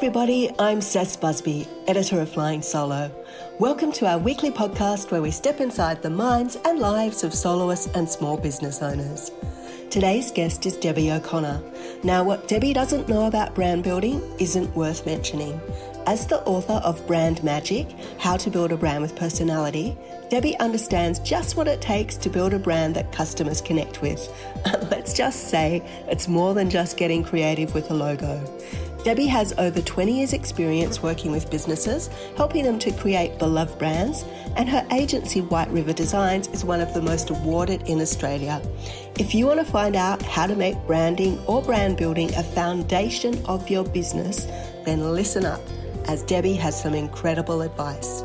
everybody, I'm Cec Busby, editor of Flying Solo. Welcome to our weekly podcast where we step inside the minds and lives of soloists and small business owners. Today's guest is Debbie O'Connor. Now, what Debbie doesn't know about brand building isn't worth mentioning. As the author of Brand Magic How to Build a Brand with Personality, Debbie understands just what it takes to build a brand that customers connect with. Let's just say it's more than just getting creative with a logo. Debbie has over 20 years' experience working with businesses, helping them to create beloved brands, and her agency, White River Designs, is one of the most awarded in Australia. If you want to find out how to make branding or brand building a foundation of your business, then listen up, as Debbie has some incredible advice.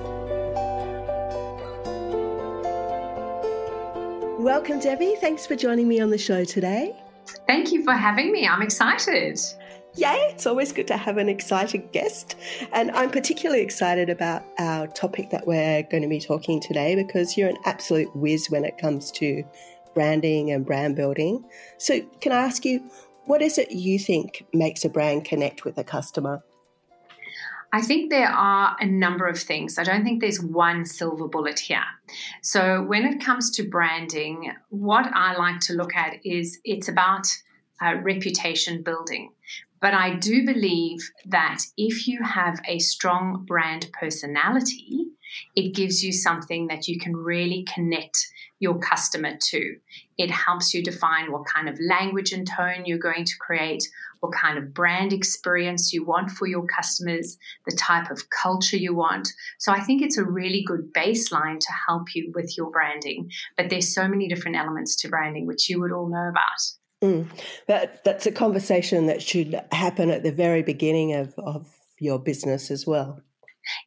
Welcome, Debbie. Thanks for joining me on the show today. Thank you for having me. I'm excited. Yay, it's always good to have an excited guest. And I'm particularly excited about our topic that we're going to be talking today because you're an absolute whiz when it comes to branding and brand building. So, can I ask you, what is it you think makes a brand connect with a customer? I think there are a number of things. I don't think there's one silver bullet here. So, when it comes to branding, what I like to look at is it's about uh, reputation building. But I do believe that if you have a strong brand personality, it gives you something that you can really connect your customer to. It helps you define what kind of language and tone you're going to create, what kind of brand experience you want for your customers, the type of culture you want. So I think it's a really good baseline to help you with your branding. But there's so many different elements to branding, which you would all know about. Mm. That, that's a conversation that should happen at the very beginning of, of your business as well.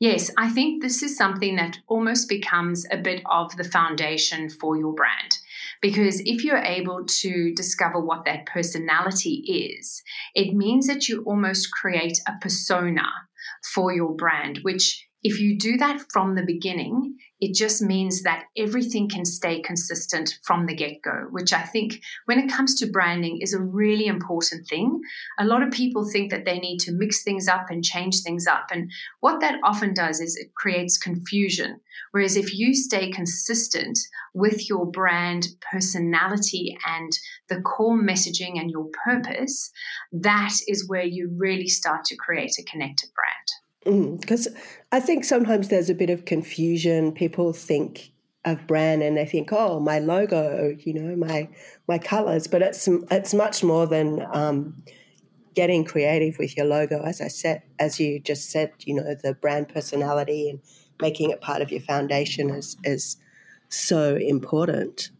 Yes, I think this is something that almost becomes a bit of the foundation for your brand. Because if you're able to discover what that personality is, it means that you almost create a persona for your brand, which if you do that from the beginning, it just means that everything can stay consistent from the get go, which I think when it comes to branding is a really important thing. A lot of people think that they need to mix things up and change things up. And what that often does is it creates confusion. Whereas if you stay consistent with your brand personality and the core messaging and your purpose, that is where you really start to create a connected brand. Because mm, I think sometimes there's a bit of confusion. People think of brand and they think, oh, my logo, you know, my my colors. But it's it's much more than um, getting creative with your logo. As I said, as you just said, you know, the brand personality and making it part of your foundation is is so important.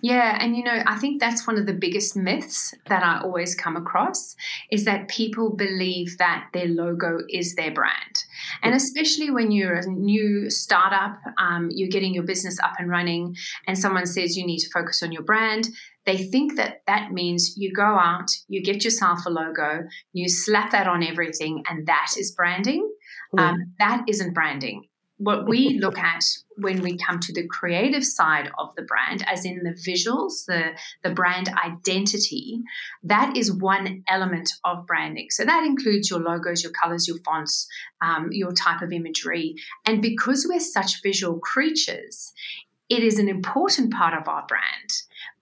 Yeah, and you know, I think that's one of the biggest myths that I always come across is that people believe that their logo is their brand. And especially when you're a new startup, um, you're getting your business up and running, and someone says you need to focus on your brand, they think that that means you go out, you get yourself a logo, you slap that on everything, and that is branding. Um, that isn't branding what we look at when we come to the creative side of the brand, as in the visuals, the, the brand identity, that is one element of branding. So that includes your logos, your colors, your fonts, um, your type of imagery. And because we're such visual creatures, it is an important part of our brand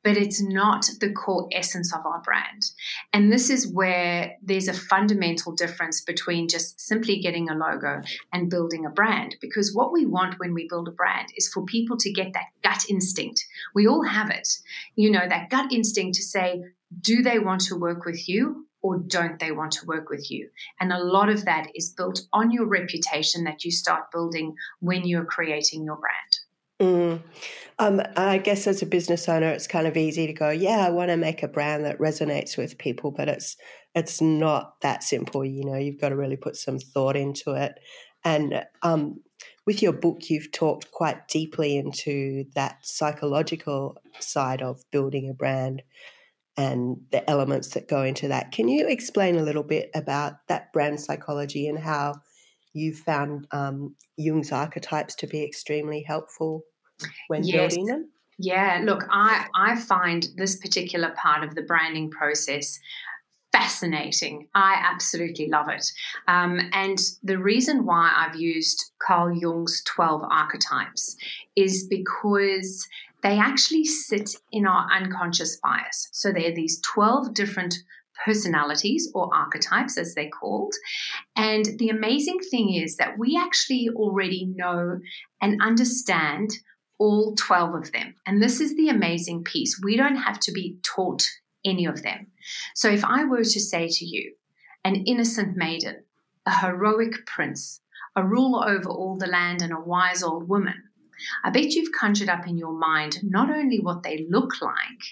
but it's not the core essence of our brand. And this is where there's a fundamental difference between just simply getting a logo and building a brand. Because what we want when we build a brand is for people to get that gut instinct. We all have it, you know, that gut instinct to say, do they want to work with you or don't they want to work with you? And a lot of that is built on your reputation that you start building when you're creating your brand. Mm. Um, I guess as a business owner, it's kind of easy to go, yeah, I want to make a brand that resonates with people, but it's it's not that simple. You know, you've got to really put some thought into it. And um, with your book, you've talked quite deeply into that psychological side of building a brand and the elements that go into that. Can you explain a little bit about that brand psychology and how you found um, Jung's archetypes to be extremely helpful when yes. building them? Yeah, look, I, I find this particular part of the branding process fascinating. I absolutely love it. Um, and the reason why I've used Carl Jung's 12 archetypes is because they actually sit in our unconscious bias. So there are these 12 different personalities or archetypes, as they're called. And the amazing thing is that we actually already know and understand all 12 of them. And this is the amazing piece. We don't have to be taught any of them. So if I were to say to you, an innocent maiden, a heroic prince, a ruler over all the land, and a wise old woman, I bet you've conjured up in your mind not only what they look like,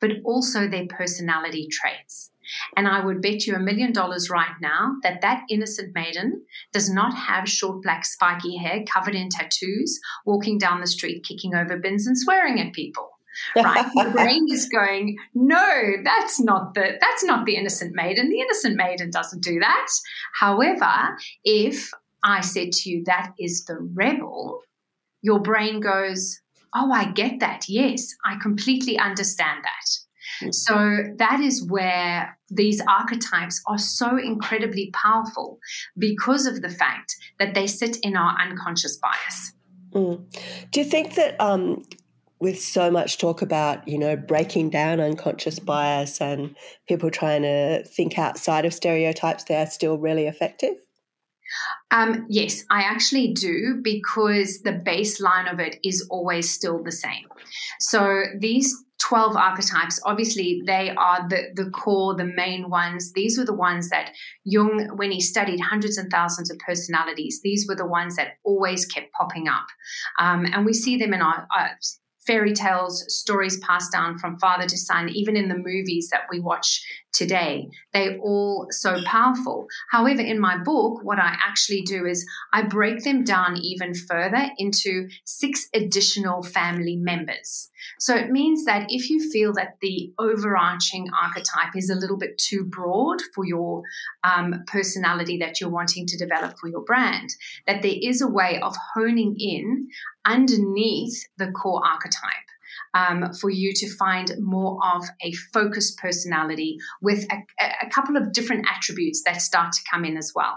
but also their personality traits. And I would bet you a million dollars right now that that innocent maiden does not have short black spiky hair covered in tattoos, walking down the street kicking over bins and swearing at people. right? The brain is going no that's not the that's not the innocent maiden. The innocent maiden doesn't do that. However if i said to you that is the rebel your brain goes oh i get that. Yes i completely understand that. Mm. So that is where these archetypes are so incredibly powerful because of the fact that they sit in our unconscious bias. Mm. Do you think that um, with so much talk about, you know, breaking down unconscious bias and people trying to think outside of stereotypes, they are still really effective? Um, yes, I actually do because the baseline of it is always still the same. So these 12 archetypes, obviously, they are the, the core, the main ones. These were the ones that Jung, when he studied hundreds and thousands of personalities, these were the ones that always kept popping up. Um, and we see them in our, our fairy tales, stories passed down from father to son, even in the movies that we watch today. They're all so powerful. However, in my book, what I actually do is I break them down even further into six additional family members. So it means that if you feel that the overarching archetype is a little bit too broad for your um, personality that you're wanting to develop for your brand, that there is a way of honing in underneath the core archetype. Um, for you to find more of a focused personality with a, a, couple of different attributes that start to come in as well.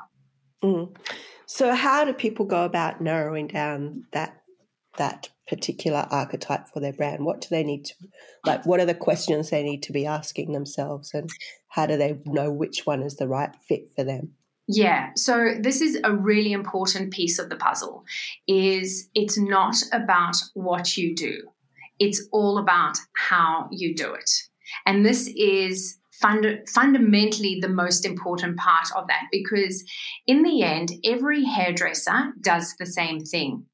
Mm. So, how do people go about narrowing down that that particular archetype for their brand? What do they need to like? What are the questions they need to be asking themselves, and how do they know which one is the right fit for them? Yeah, so this is a really important piece of the puzzle is it's not about what you do. It's all about how you do it. And this is fund- fundamentally the most important part of that because in the end every hairdresser does the same thing.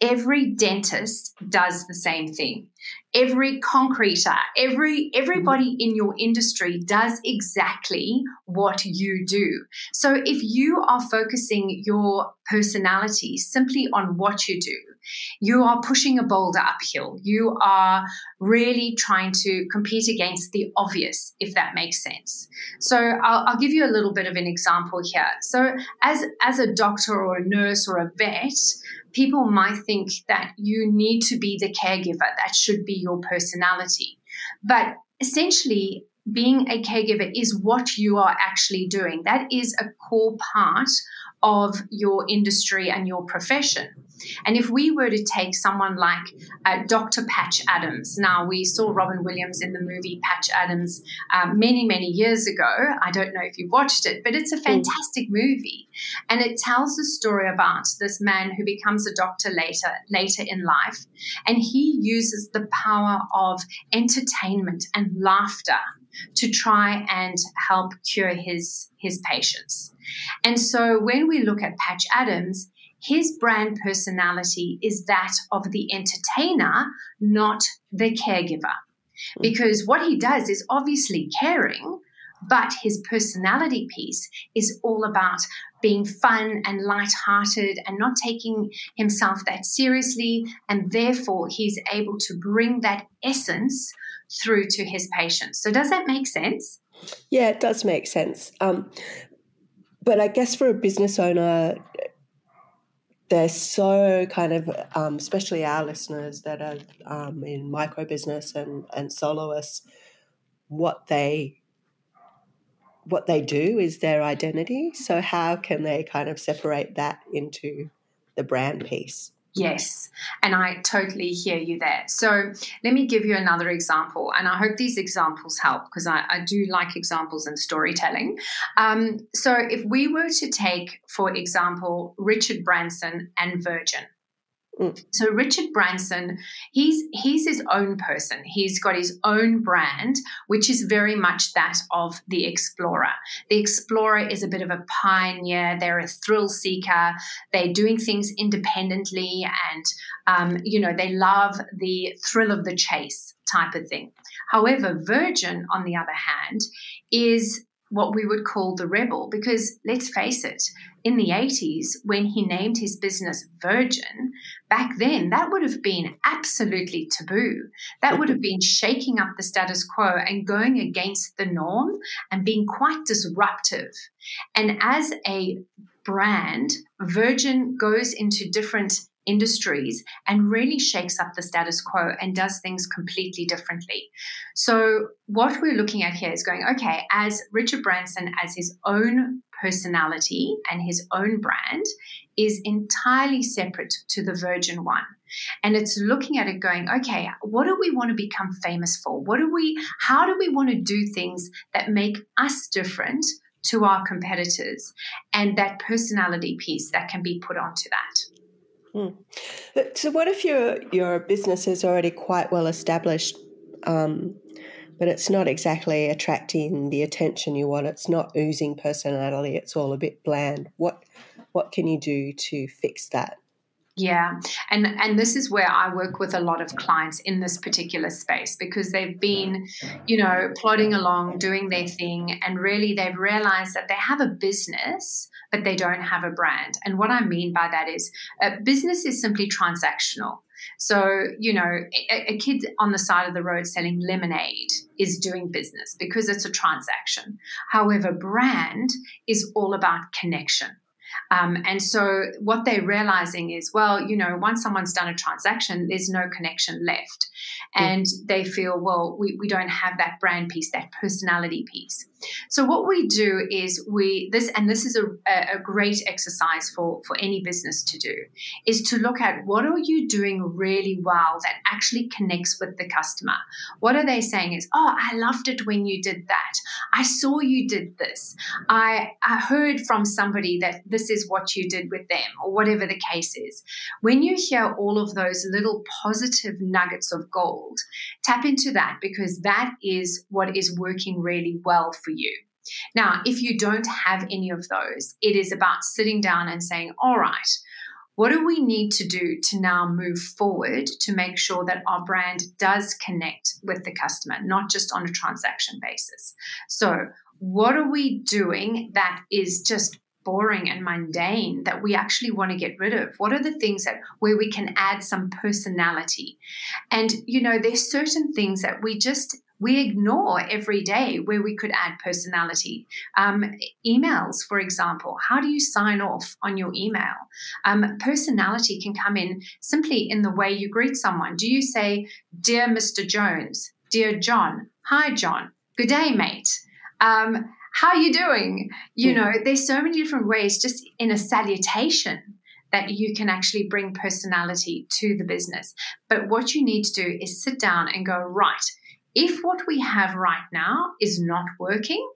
Every dentist does the same thing. Every concreter every everybody in your industry does exactly what you do. So if you are focusing your personality simply on what you do you are pushing a boulder uphill. You are really trying to compete against the obvious, if that makes sense. So I'll, I'll give you a little bit of an example here. So as as a doctor or a nurse or a vet, people might think that you need to be the caregiver. That should be your personality. But essentially, being a caregiver is what you are actually doing. That is a core part of your industry and your profession. And if we were to take someone like uh, Dr. Patch Adams, now we saw Robin Williams in the movie Patch Adams um, many, many years ago. I don't know if you've watched it, but it's a fantastic movie. And it tells the story about this man who becomes a doctor later, later in life. And he uses the power of entertainment and laughter to try and help cure his, his patients. And so when we look at Patch Adams, his brand personality is that of the entertainer, not the caregiver. Because what he does is obviously caring, but his personality piece is all about being fun and light-hearted and not taking himself that seriously and therefore he's able to bring that essence through to his patients. So does that make sense? Yeah it does make sense. Um, but i guess for a business owner they're so kind of, um, especially our listeners that are um, in micro business and, and soloists, what they what they do is their identity. So how can they kind of separate that into the brand piece? Yes, and I totally hear you there. So let me give you another example, and I hope these examples help because I, I, do like examples and storytelling. Um, so if we were to take, for example, Richard Branson and Virgin, Mm. So Richard Branson, he's he's his own person. He's got his own brand, which is very much that of the explorer. The explorer is a bit of a pioneer. They're a thrill seeker. They're doing things independently, and um, you know they love the thrill of the chase type of thing. However, Virgin, on the other hand, is what we would call the rebel because let's face it, in the 80s, when he named his business Virgin, back then that would have been absolutely taboo. That would have been shaking up the status quo and going against the norm and being quite disruptive. And as a brand, Virgin goes into different industries and really shakes up the status quo and does things completely differently. So, what we're looking at here is going, okay, as Richard Branson, as his own personality and his own brand, is entirely separate to the Virgin one. And it's looking at it going, okay, what do we want to become famous for? What do we, how do we want to do things that make us different to our competitors? And that personality piece that can be put onto that. Hmm. So, what if your your business is already quite well established, um, but it's not exactly attracting the attention you want? It's not oozing personality. It's all a bit bland. What what can you do to fix that? Yeah, and and this is where I work with a lot of clients in this particular space because they've been, you know, plodding along, doing their thing, and really they've realized that they have a business, but they don't have a brand. And what I mean by that is, business is simply transactional. So, you know, a, a, kid on the side of the road selling lemonade is doing business because it's a transaction. However, brand is all about connection. Um, and so what they're realizing is, well, you know, once someone's done a transaction, there's no connection left. And they feel, well, we, we don't have that brand piece, that personality piece. So what we do is we this and this is a, a great exercise for for any business to do is to look at what are you doing really well that actually connects with the customer. What are they saying is, oh, I loved it when you did that. I saw you did this. I I heard from somebody that this is what you did with them or whatever the case is. When you hear all of those little positive nuggets of gold, tap into that because that is what is working really well for you. Now, if you don't have any of those, it is about sitting down and saying, all right, what do we need to do to now move forward to make sure that our brand does connect with the customer, not just on a transaction basis? So, what are we doing that is just boring and mundane that we actually want to get rid of? What are the things that where we can add some personality? And you know, there's certain things that we just we ignore every day where we could add personality. Um, emails, for example, how do you sign off on your email? Um, personality can come in simply in the way you greet someone. Do you say, Dear Mr. Jones, Dear John, Hi, John, Good day, mate? Um, how are you doing? You know, there's so many different ways just in a salutation that you can actually bring personality to the business. But what you need to do is sit down and go, right, if what we have right now is not working,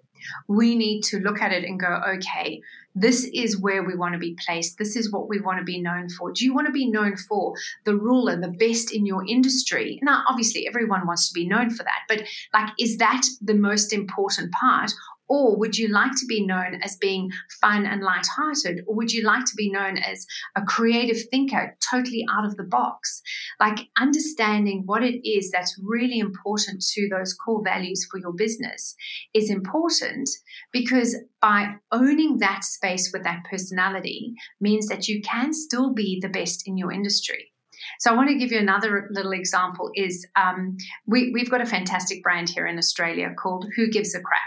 we need to look at it and go, okay, this is where we want to be placed. This is what we want to be known for. Do you want to be known for the ruler, the best in your industry? Now, obviously, everyone wants to be known for that, but like, is that the most important part? Or would you like to be known as being fun and light-hearted? Or would you like to be known as a creative thinker, totally out of the box? Like understanding what it is that's really important to those core values for your business is important because by owning that space with that personality means that you can still be the best in your industry. So I want to give you another little example is um, we, we've got a fantastic brand here in Australia called Who Gives a Crap?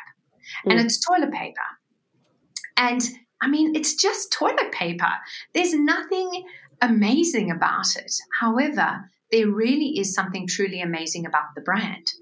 Mm. and it's toilet paper. And I mean, it's just toilet paper. There's nothing amazing about it. However, there really is something truly amazing about the brand.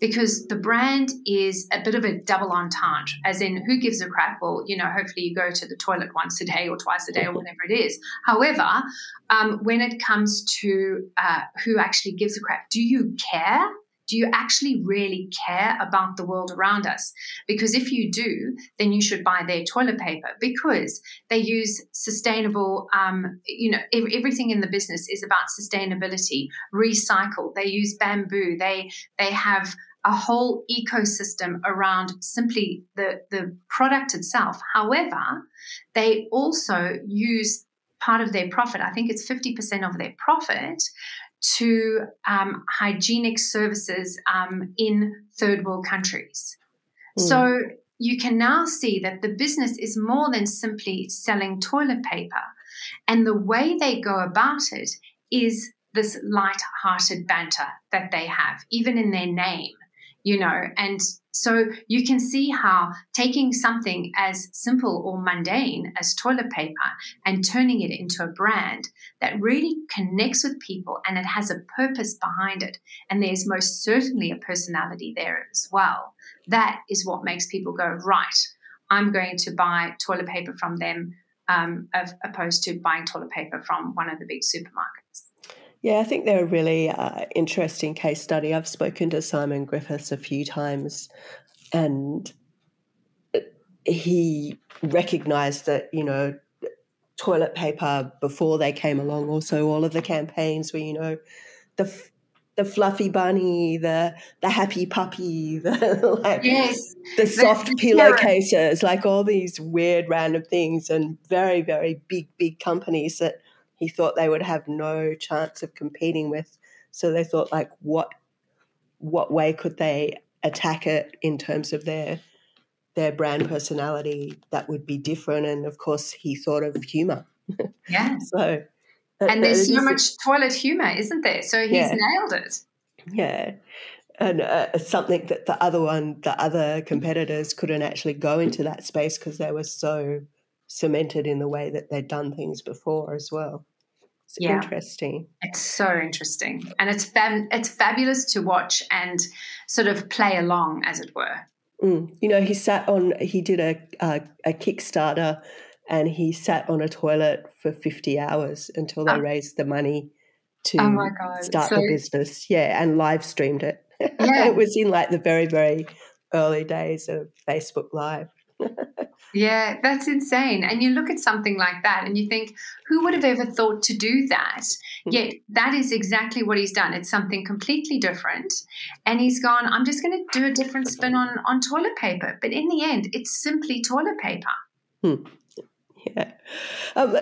because the brand is a bit of a double entendre, as in who gives a crap? Well, you know, hopefully you go to the toilet once a day or twice a day or whatever it is. However, um, when it comes to uh, who actually gives a crap, do you care? Do you actually really care about the world around us? Because if you do, then you should buy their toilet paper because they use sustainable, um, you know, everything in the business is about sustainability, recycle. They use bamboo. They, they have a whole ecosystem around simply the, the product itself. However, they also use part of their profit, I think it's 50% of their profit, to um, hygienic services um, in third world countries. Mm. So you can now see that the business is more than simply selling toilet paper. And the way they go about it is this light hearted banter that they have, even in their name, you know, and so you can see how taking something as simple or mundane as toilet paper and turning it into a brand that really connects with people and it has a purpose behind it, and there's most certainly a personality there as well. That is what makes people go, right, I'm going to buy toilet paper from them um, as opposed to buying toilet paper from one of the big supermarkets. Yeah, I think they're a really uh, interesting case study. I've spoken to Simon Griffiths a few times, and he recognized that, you know, toilet paper before they came along, also all of the campaigns were, you know, the the fluffy bunny, the the happy puppy, the like yes. the soft pillowcases, like all these weird random things, and very very big big companies that he thought they would have no chance of competing with. So they thought, like, what what way could they attack it in terms of their their brand personality that would be different? And of course, he thought of humor. Yeah. so. And there's so much toilet humor, isn't there? So he's yeah. nailed it. Yeah and uh, something that the other one, the other competitors couldn't actually go into that space because they were so cemented in the way that they'd done things before as well. It's yeah. interesting. It's so interesting, and it's fab- it's fabulous to watch and sort of play along, as it were. Mm. You know, he sat on. He did a, a, a Kickstarter, and he sat on a toilet for fifty hours until they oh. raised the money to oh start so, the business. Yeah, and live streamed it. Yeah. it was in like the very very early days of Facebook Live. Yeah, that's insane. And you look at something like that and you think, who would have ever thought to do that? Hmm. Yet that is exactly what he's done. It's something completely different. And he's gone, I'm just going to do a different spin on, on toilet paper. But in the end, it's simply toilet paper. Hmm. Yeah. Um,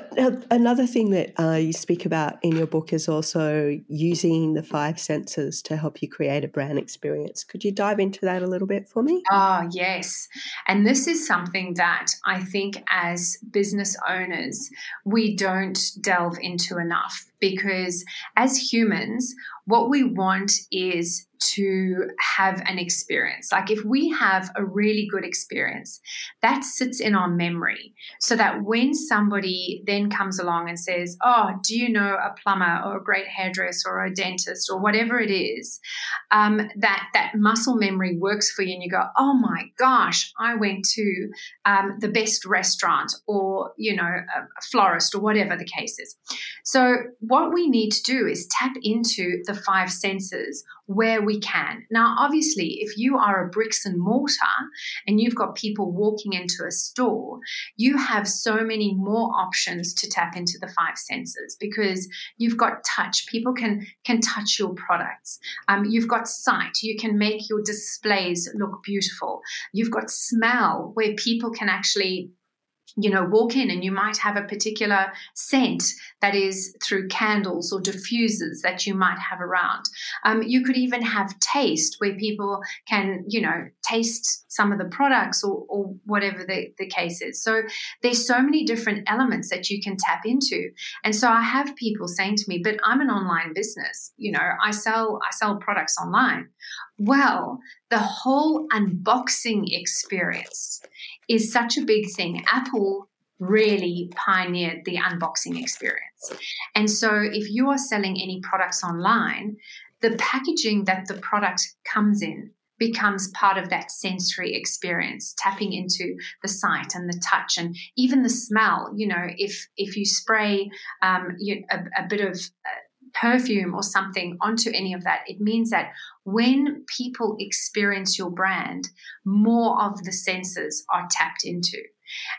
another thing that uh, you speak about in your book is also using the five senses to help you create a brand experience. Could you dive into that a little bit for me? Oh, yes. And this is something that I think as business owners, we don't delve into enough because as humans, what we want is to have an experience. Like if we have a really good experience, that sits in our memory so that when somebody then comes along and says, Oh, do you know a plumber or a great hairdresser or a dentist or whatever it is, um, that, that muscle memory works for you and you go, Oh my gosh, I went to um, the best restaurant or, you know, a, florist or whatever the case is. So what we need to do is tap into the five senses where we can. Now, obviously, if you are a bricks and mortar and you've got people walking into a store, you have so many more options to tap into the five senses because you've got touch. People can can touch your products. Um, you've got sight. You can make your displays look beautiful. You've got smell, where people can actually you know, walk in and you might have a particular scent that is through candles or diffusers that you might have around. Um, you could even have taste where people can, you know, taste some of the products or, or whatever the, the case is. So there's so many different elements that you can tap into. And so I have people saying to me, but I'm an online business. You know, I sell I sell products online. Well, the whole unboxing experience is such a big thing. Apple really pioneered the unboxing experience. And so if you are selling any products online, the packaging that the product comes in becomes part of that sensory experience tapping into the sight and the touch and even the smell you know if if you spray um, you, a, a, bit of uh, perfume or something onto any of that it means that when people experience your brand more of the senses are tapped into.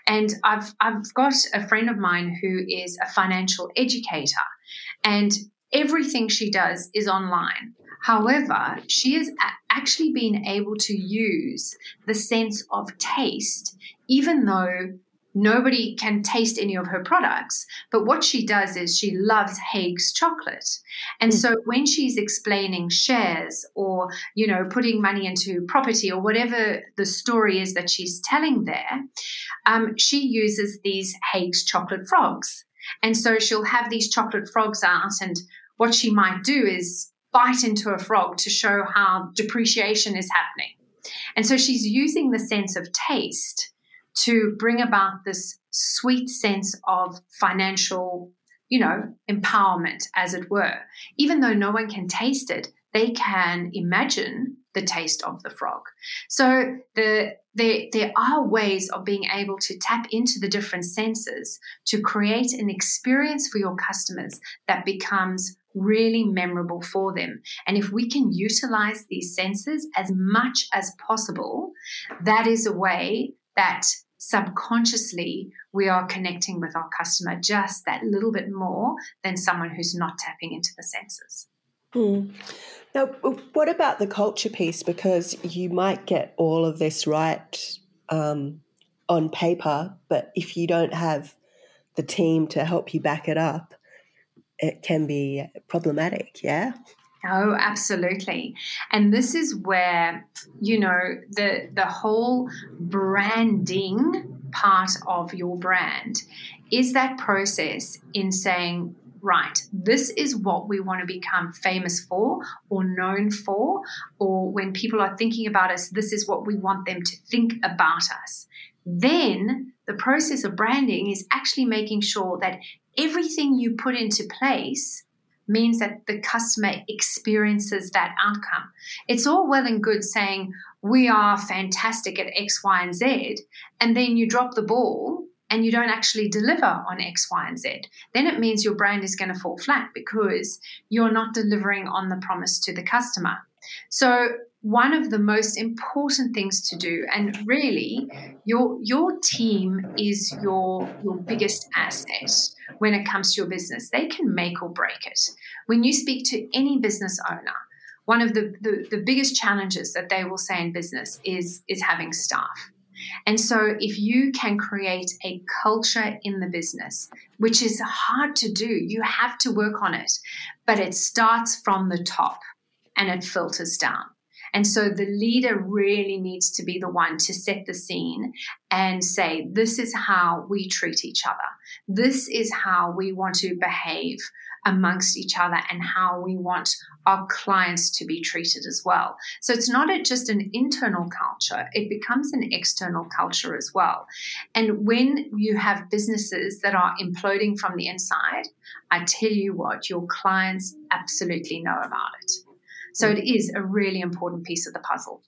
And i've i've got a friend of mine who is a financial educator and everything she does is online. However, she has actually been able to use the sense of taste, even though nobody can taste any of her products. But what she does is she loves Haigh's chocolate. And mm. so when she's explaining shares or, you know, putting money into property or whatever the story is that she's telling there, um, she uses these Haigh's chocolate frogs. And so she'll have these chocolate frogs out and what she might do is bite into a frog to show how depreciation is happening. And so she's using the sense of taste to bring about this sweet sense of financial, you know, empowerment, as it were. Even though no one can taste it, they can imagine the taste of the frog. So the, there, there are ways of being able to tap into the different senses to create an experience for your customers that becomes really memorable for them. And if we can utilize these senses as much as possible, that is a way that subconsciously we are connecting with our customer just that little bit more than someone who's not tapping into the senses. Hmm. Now, what about the culture piece? Because you might get all of this right um, on paper, but if you don't have the team to help you back it up, it can be problematic, yeah? Oh, absolutely. And this is where, you know, the the whole branding part of your brand is that process in saying, right, this is what we want to become famous for or known for, or when people are thinking about us, this is what we want them to think about us. Then the process of branding is actually making sure that everything you put into place means that the customer experiences that outcome. It's all well and good saying, we are fantastic at X, Y, and Z, and then you drop the ball and you don't actually deliver on X, Y, and Z. Then it means your brand is going to fall flat because you're not delivering on the promise to the customer. So one of the most important things to do. And really your your team is your your biggest asset when it comes to your business. They can make or break it. When you speak to any business owner one of the, the, the biggest challenges that they will say in business is is having staff. And so if you can create a culture in the business which is hard to do you have to work on it but it starts from the top and it filters down and so the leader really needs to be the one to set the scene and say, this is how we treat each other. This is how we want to behave amongst each other and how we want our clients to be treated as well. So it's not just an internal culture, it becomes an external culture as well. And when you have businesses that are imploding from the inside, I tell you what, your clients absolutely know about it. So it is a really important piece of the puzzle.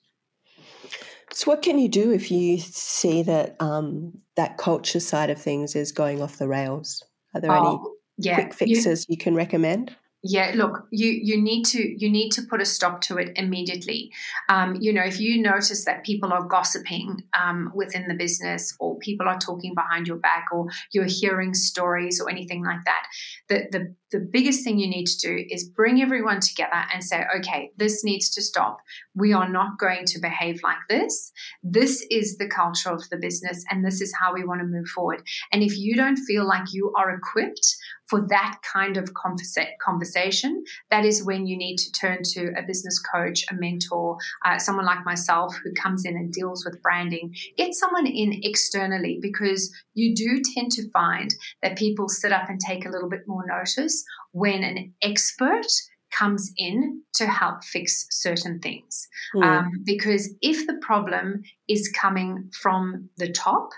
So, what can you do if you see that um, that culture side of things is going off the rails? Are there oh, any yeah. quick fixes you, you can recommend? yeah look you you need to you need to put a stop to it immediately um, you know if you notice that people are gossiping um, within the business or people are talking behind your back or you're hearing stories or anything like that the, the the biggest thing you need to do is bring everyone together and say okay this needs to stop. We are not going to behave like this. This is the culture of the business and this is how we want to move forward. And if you don't feel like you are equipped for that kind of conversation, that is when you need to turn to a business coach, a mentor, uh, someone like myself who comes in and deals with branding. Get someone in externally because you do tend to find that people sit up and take a little bit more notice when an expert comes in to help fix certain things. Mm. Um, because if the problem is coming from the top,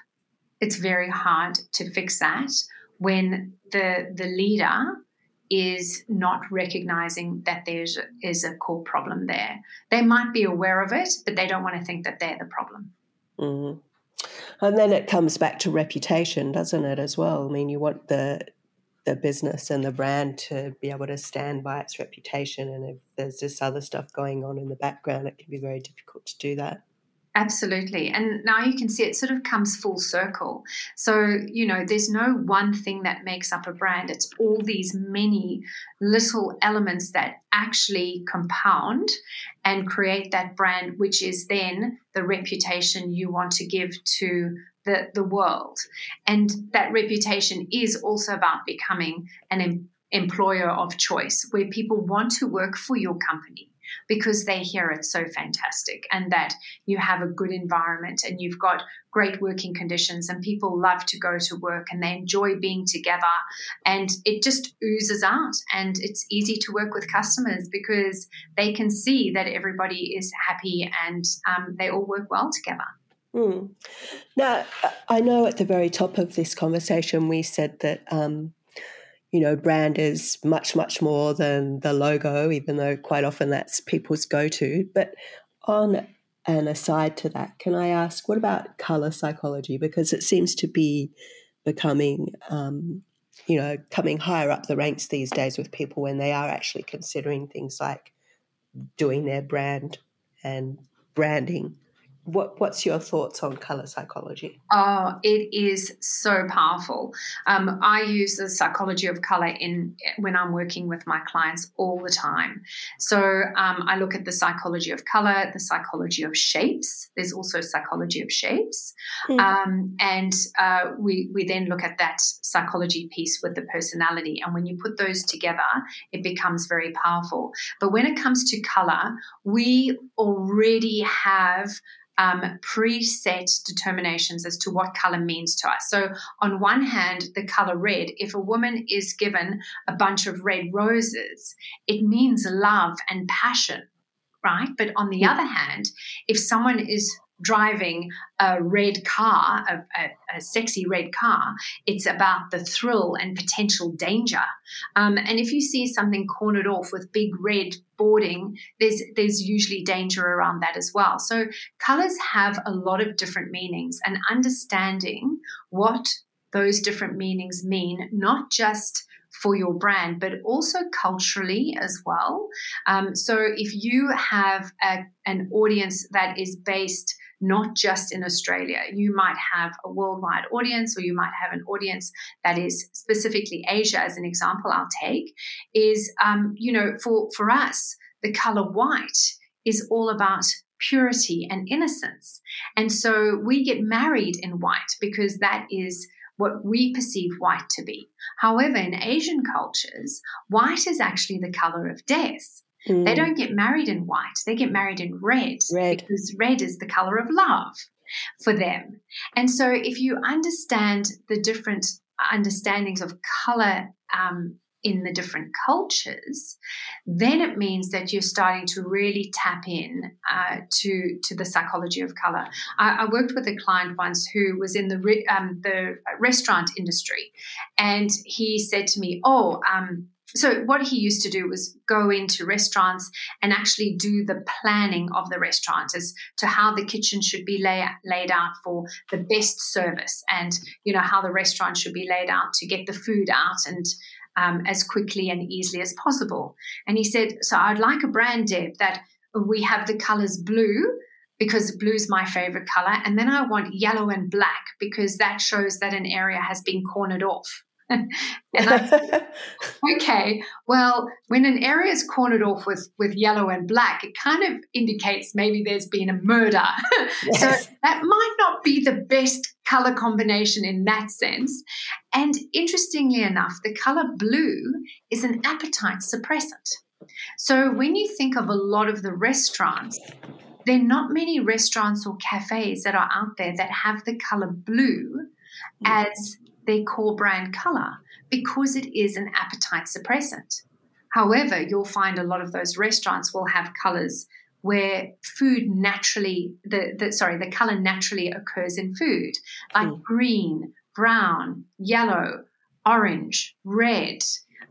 it's very hard to fix that when the the leader is not recognizing that there's a core problem there. They might be aware of it, but they don't want to think that they're the problem. Mm-hmm. And then it comes back to reputation, doesn't it, as well? I mean, you want the the business and the brand to be able to stand by its reputation. And if there's this other stuff going on in the background, it can be very difficult to do that. Absolutely. And now you can see it sort of comes full circle. So, you know, there's no one thing that makes up a brand, it's all these many little elements that actually compound and create that brand, which is then the reputation you want to give to the, the world. And that reputation is also about becoming an em- employer of choice where people want to work for your company because they hear it's so fantastic and that you have a good environment and you've got great working conditions and people love to go to work and they enjoy being together and it just oozes out and it's easy to work with customers because they can see that everybody is happy and um, they all work well together. Mm. Now, I know at the very top of this conversation we said that um, you know, brand is much, much more than the logo, even though quite often that's people's go to. But on an aside to that, can I ask, what about color psychology? Because it seems to be becoming, um, you know, coming higher up the ranks these days with people when they are actually considering things like doing their brand and branding what, what's your thoughts on color psychology? Oh, it is so powerful. Um, I use the psychology of color in when I'm working with my clients all the time. So um, I look at the psychology of color, the psychology of shapes. There's also psychology of shapes, mm. um, and uh, we we then look at that psychology piece with the personality. And when you put those together, it becomes very powerful. But when it comes to color, we already have um, preset determinations as to what color means to us. So, on one hand, the color red, if a woman is given a bunch of red roses, it means love and passion, right? But on the other hand, if someone is driving a red car, a, a, a, sexy red car. It's about the thrill and potential danger. Um, and if you see something cornered off with big red boarding, there's there's usually danger around that as well. So colors have a lot of different meanings, and understanding what those different meanings mean, not just for your brand, but also culturally as well. Um, so if you have a, an audience that is based not just in Australia. You might have a worldwide audience, or you might have an audience that is specifically Asia, as an example, I'll take, is, um, you know, for, for us, the color white is all about purity and innocence. And so we get married in white because that is what we perceive white to be. However, in Asian cultures, white is actually the color of death. Mm. They don't get married in white, they get married in red, red because red is the color of love for them. And so if you understand the different understandings of color um, in the different cultures, then it means that you're starting to really tap in uh, to to the psychology of color. I, I, worked with a client once who was in the re, um, the restaurant industry, and he said to me, "Oh." Um, so what he used to do was go into restaurants and actually do the planning of the restaurant as to how the kitchen should be lay, laid out for the best service and you know how the restaurant should be laid out to get the food out and um, as quickly and easily as possible. And he said so i'd like a brand deb that we have the colors blue because blue is my favorite color and then i want yellow and black because that shows that an area has been cornered off and I, okay, well, when an area is cornered off with, with yellow and black, it kind of indicates maybe there's been a murder. Yes. so that might not be the best color combination in that sense. And interestingly enough, the color blue is an appetite suppressant. So when you think of a lot of the restaurants, there are not many restaurants or cafes that are out there that have the color blue mm. as their core brand color because it is an appetite suppressant. However, you'll find a lot of those restaurants will have colors where food naturally the, the sorry the color naturally occurs in food like mm. green brown yellow orange red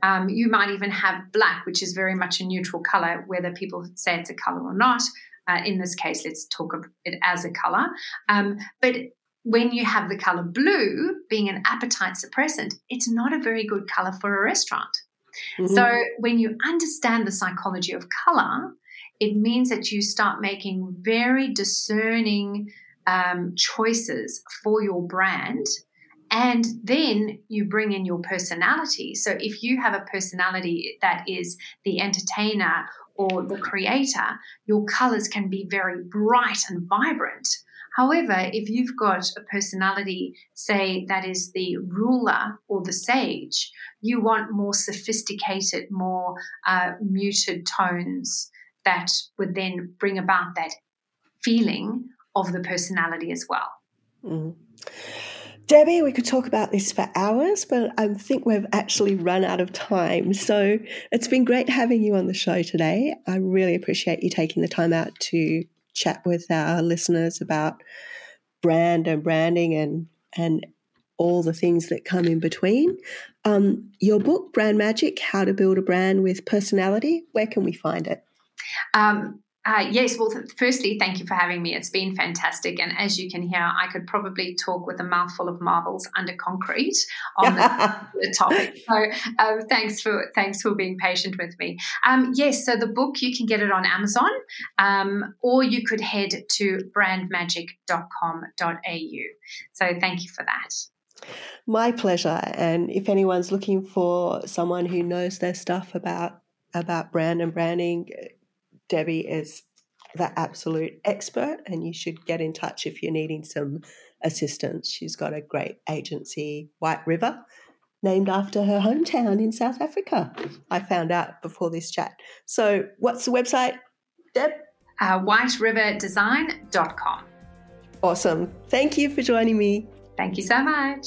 Um, you might even have black, which is very much a neutral color, whether people say it's a color or not. Uh, in this case, let's talk of it as a color. Um, but when you have the color blue being an appetite suppressant, it's not a very good color for a restaurant. Mm-hmm. So when you understand the psychology of color, it means that you start making very discerning um, choices for your brand. And then you bring in your personality. So if you have a personality that is the entertainer or the creator, your colors can be very bright and vibrant. However, if you've got a personality, say, that is the ruler or the sage, you want more sophisticated, more uh, muted tones that would then bring about that feeling of the personality as well. Mm. Debbie, we could talk about this for hours, but I think we've actually run out of time. So it's been great having you on the show today. I really appreciate you taking the time out to chat with our listeners about brand and branding and and all the things that come in between. Um, your book, Brand Magic: How to Build a Brand with Personality. Where can we find it? Um, uh, yes, well, th- firstly, thank you for having me. It's been fantastic. And as you can hear, I could probably talk with a mouthful of marbles under concrete on the, the topic. So uh, thanks for thanks for being patient with me. Um, yes, so the book, you can get it on Amazon um, or you could head to brandmagic.com.au. So thank you for that. My pleasure. And if anyone's looking for someone who knows their stuff about about brand and branding, Debbie is the absolute expert, and you should get in touch if you're needing some assistance. She's got a great agency, White River, named after her hometown in South Africa. I found out before this chat. So, what's the website, Deb? Uh, whiteriverdesign.com. Awesome. Thank you for joining me. Thank you so much.